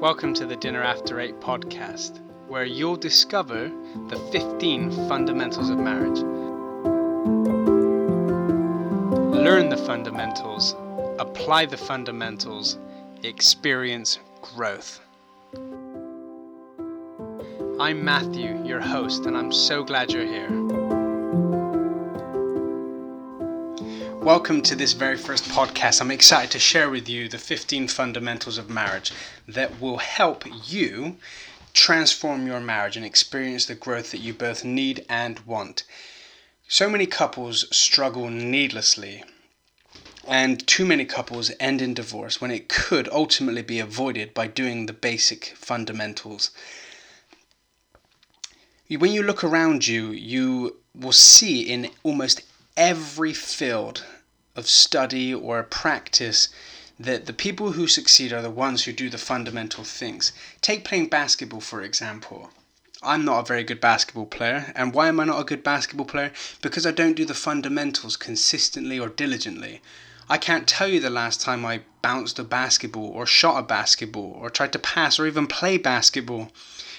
Welcome to the Dinner After Eight podcast, where you'll discover the 15 fundamentals of marriage. Learn the fundamentals, apply the fundamentals, experience growth. I'm Matthew, your host, and I'm so glad you're here. Welcome to this very first podcast. I'm excited to share with you the 15 fundamentals of marriage that will help you transform your marriage and experience the growth that you both need and want. So many couples struggle needlessly, and too many couples end in divorce when it could ultimately be avoided by doing the basic fundamentals. When you look around you, you will see in almost every field of study or practice that the people who succeed are the ones who do the fundamental things. Take playing basketball, for example. I'm not a very good basketball player. And why am I not a good basketball player? Because I don't do the fundamentals consistently or diligently. I can't tell you the last time I bounced a basketball or shot a basketball or tried to pass or even play basketball.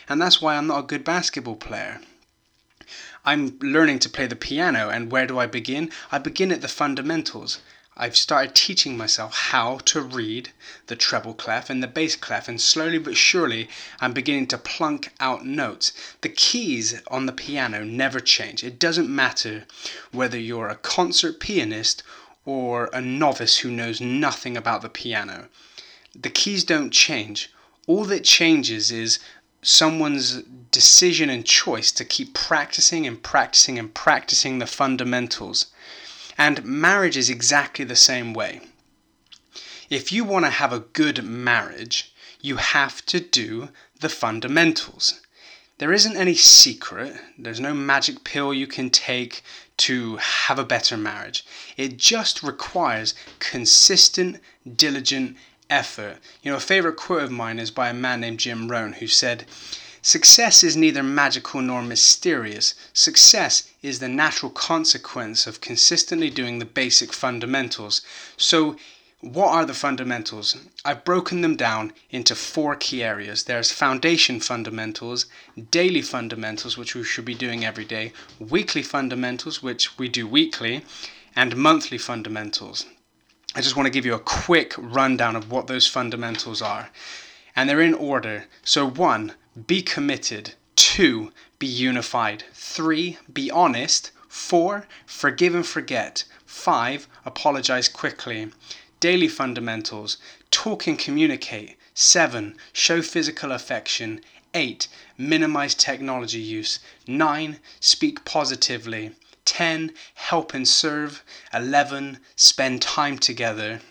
And that's why I'm not a good basketball player. I'm learning to play the piano, and where do I begin? I begin at the fundamentals. I've started teaching myself how to read the treble clef and the bass clef, and slowly but surely I'm beginning to plunk out notes. The keys on the piano never change. It doesn't matter whether you're a concert pianist or a novice who knows nothing about the piano. The keys don't change. All that changes is someone's decision and choice to keep practicing and practicing and practicing the fundamentals. And marriage is exactly the same way. If you want to have a good marriage, you have to do the fundamentals. There isn't any secret, there's no magic pill you can take to have a better marriage. It just requires consistent, diligent effort. You know, a favorite quote of mine is by a man named Jim Rohn who said, Success is neither magical nor mysterious. Success is the natural consequence of consistently doing the basic fundamentals. So, what are the fundamentals? I've broken them down into four key areas. There's foundation fundamentals, daily fundamentals, which we should be doing every day, weekly fundamentals, which we do weekly, and monthly fundamentals. I just want to give you a quick rundown of what those fundamentals are. And they're in order. So, one, be committed. Two, be unified. Three, be honest. Four, forgive and forget. Five, apologize quickly. Daily fundamentals talk and communicate. Seven, show physical affection. Eight, minimize technology use. Nine, speak positively. 10. Help and serve. 11. Spend time together.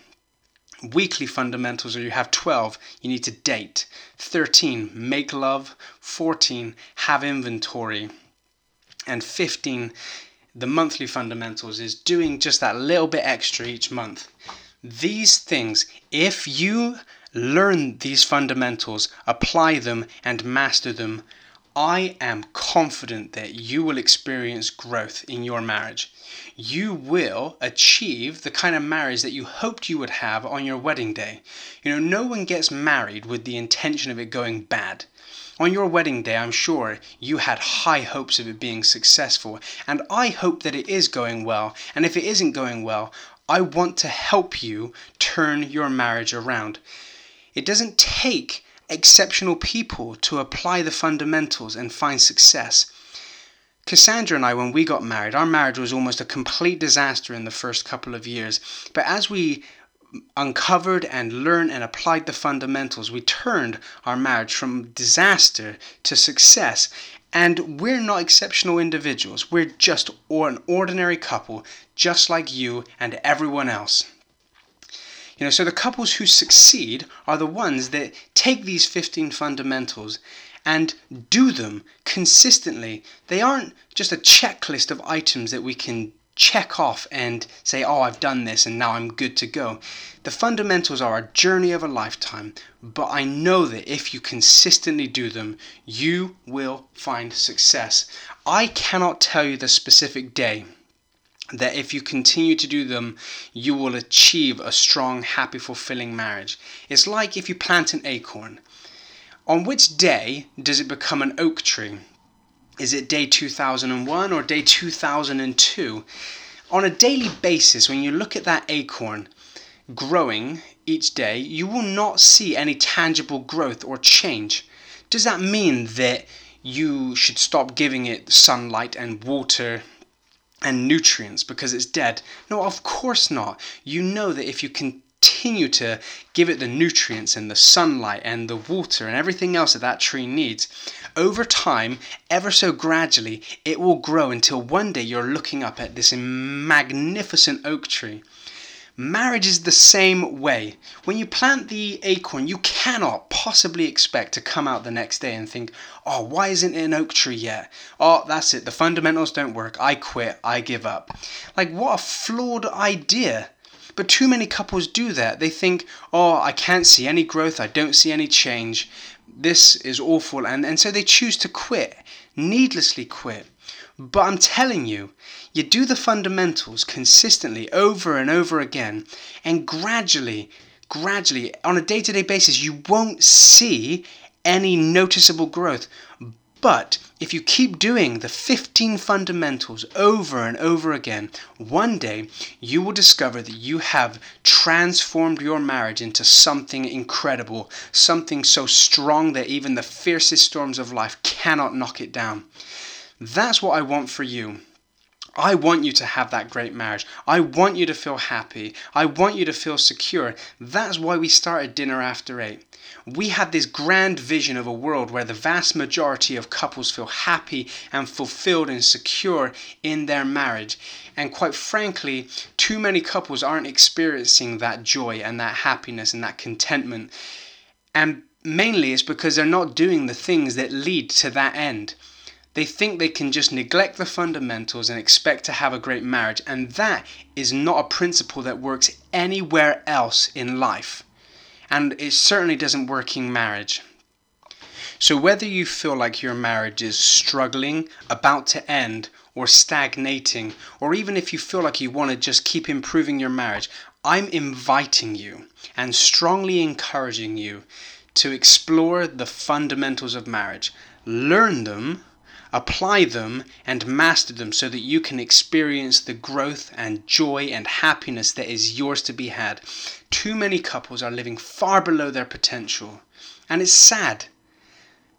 Weekly fundamentals, or you have 12, you need to date. 13. Make love. 14. Have inventory. And 15. The monthly fundamentals is doing just that little bit extra each month. These things, if you learn these fundamentals, apply them, and master them, I am confident that you will experience growth in your marriage. You will achieve the kind of marriage that you hoped you would have on your wedding day. You know, no one gets married with the intention of it going bad. On your wedding day, I'm sure you had high hopes of it being successful, and I hope that it is going well. And if it isn't going well, I want to help you turn your marriage around. It doesn't take exceptional people to apply the fundamentals and find success. Cassandra and I, when we got married, our marriage was almost a complete disaster in the first couple of years. But as we uncovered and learned and applied the fundamentals, we turned our marriage from disaster to success. And we're not exceptional individuals. We're just an ordinary couple, just like you and everyone else. You know, so the couples who succeed are the ones that take these 15 fundamentals and do them consistently. They aren't just a checklist of items that we can check off and say, oh, I've done this and now I'm good to go. The fundamentals are a journey of a lifetime, but I know that if you consistently do them, you will find success. I cannot tell you the specific day that if you continue to do them, you will achieve a strong, happy, fulfilling marriage. It's like if you plant an acorn. On which day does it become an oak tree? Is it day 2001 or day 2002? On a daily basis, when you look at that acorn growing each day, you will not see any tangible growth or change. Does that mean that you should stop giving it sunlight and water and nutrients because it's dead? No, of course not. You know that if you continue to give it the nutrients and the sunlight and the water and everything else that that tree needs, over time, ever so gradually, it will grow until one day you're looking up at this magnificent oak tree. Marriage is the same way. When you plant the acorn, you cannot possibly expect to come out the next day and think, oh, why isn't it an oak tree yet? Oh, that's it. The fundamentals don't work. I quit. I give up. Like, what a flawed idea. But too many couples do that. They think, oh, I can't see any growth. I don't see any change this is awful and, and so they choose to quit needlessly quit but i'm telling you you do the fundamentals consistently over and over again and gradually gradually on a day-to-day basis you won't see any noticeable growth but if you keep doing the 15 fundamentals over and over again, one day you will discover that you have transformed your marriage into something incredible, something so strong that even the fiercest storms of life cannot knock it down. That's what I want for you. I want you to have that great marriage. I want you to feel happy. I want you to feel secure. That's why we started Dinner After Eight. We had this grand vision of a world where the vast majority of couples feel happy and fulfilled and secure in their marriage. And quite frankly, too many couples aren't experiencing that joy and that happiness and that contentment. And mainly it's because they're not doing the things that lead to that end. They think they can just neglect the fundamentals and expect to have a great marriage, and that is not a principle that works anywhere else in life. And it certainly doesn't work in marriage. So, whether you feel like your marriage is struggling, about to end, or stagnating, or even if you feel like you want to just keep improving your marriage, I'm inviting you and strongly encouraging you to explore the fundamentals of marriage. Learn them apply them and master them so that you can experience the growth and joy and happiness that is yours to be had. Too many couples are living far below their potential, and it's sad.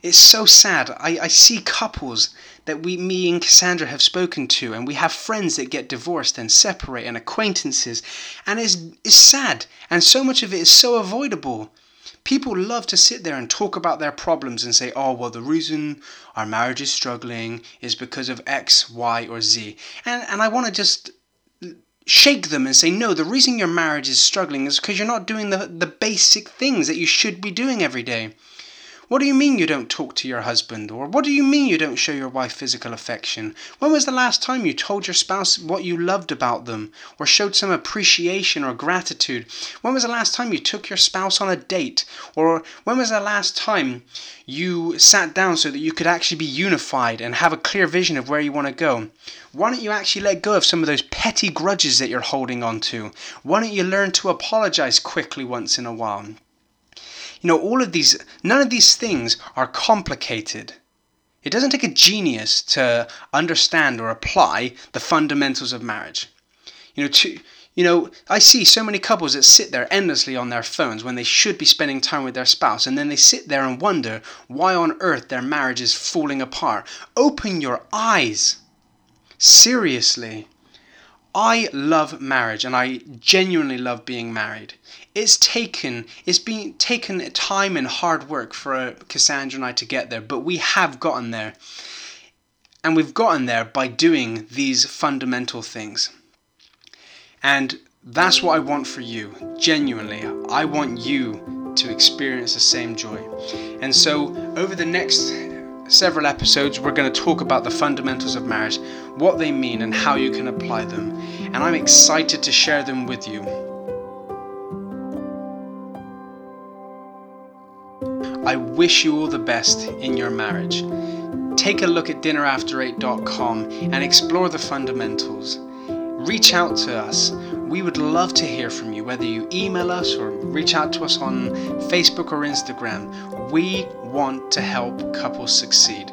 It's so sad. I, I see couples that we, me and Cassandra have spoken to, and we have friends that get divorced and separate, and acquaintances, and it's, it's sad. And so much of it is so avoidable. People love to sit there and talk about their problems and say, oh, well, the reason our marriage is struggling is because of X, Y, or Z. And, and I want to just shake them and say, no, the reason your marriage is struggling is because you're not doing the, the basic things that you should be doing every day. What do you mean you don't talk to your husband? Or what do you mean you don't show your wife physical affection? When was the last time you told your spouse what you loved about them? Or showed some appreciation or gratitude? When was the last time you took your spouse on a date? Or when was the last time you sat down so that you could actually be unified and have a clear vision of where you want to go? Why don't you actually let go of some of those petty grudges that you're holding on to? Why don't you learn to apologize quickly once in a while? You know, all of these, none of these things are complicated. It doesn't take a genius to understand or apply the fundamentals of marriage. You know, to, you know, I see so many couples that sit there endlessly on their phones when they should be spending time with their spouse, and then they sit there and wonder why on earth their marriage is falling apart. Open your eyes. Seriously. I love marriage and I genuinely love being married. It's taken it's been taken time and hard work for uh, Cassandra and I to get there, but we have gotten there. And we've gotten there by doing these fundamental things. And that's what I want for you, genuinely. I want you to experience the same joy. And so, over the next several episodes, we're going to talk about the fundamentals of marriage, what they mean, and how you can apply them. And I'm excited to share them with you. I wish you all the best in your marriage. Take a look at dinnerafter8.com and explore the fundamentals. Reach out to us we would love to hear from you, whether you email us or reach out to us on Facebook or Instagram. We want to help couples succeed.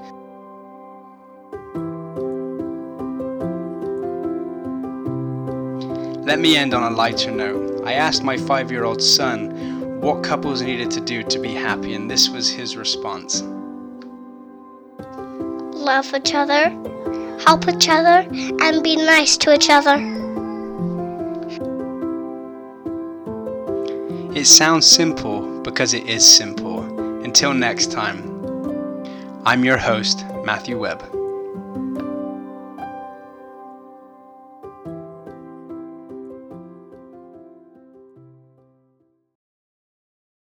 Let me end on a lighter note. I asked my five year old son what couples needed to do to be happy, and this was his response Love each other, help each other, and be nice to each other. It sounds simple because it is simple. Until next time, I'm your host, Matthew Webb.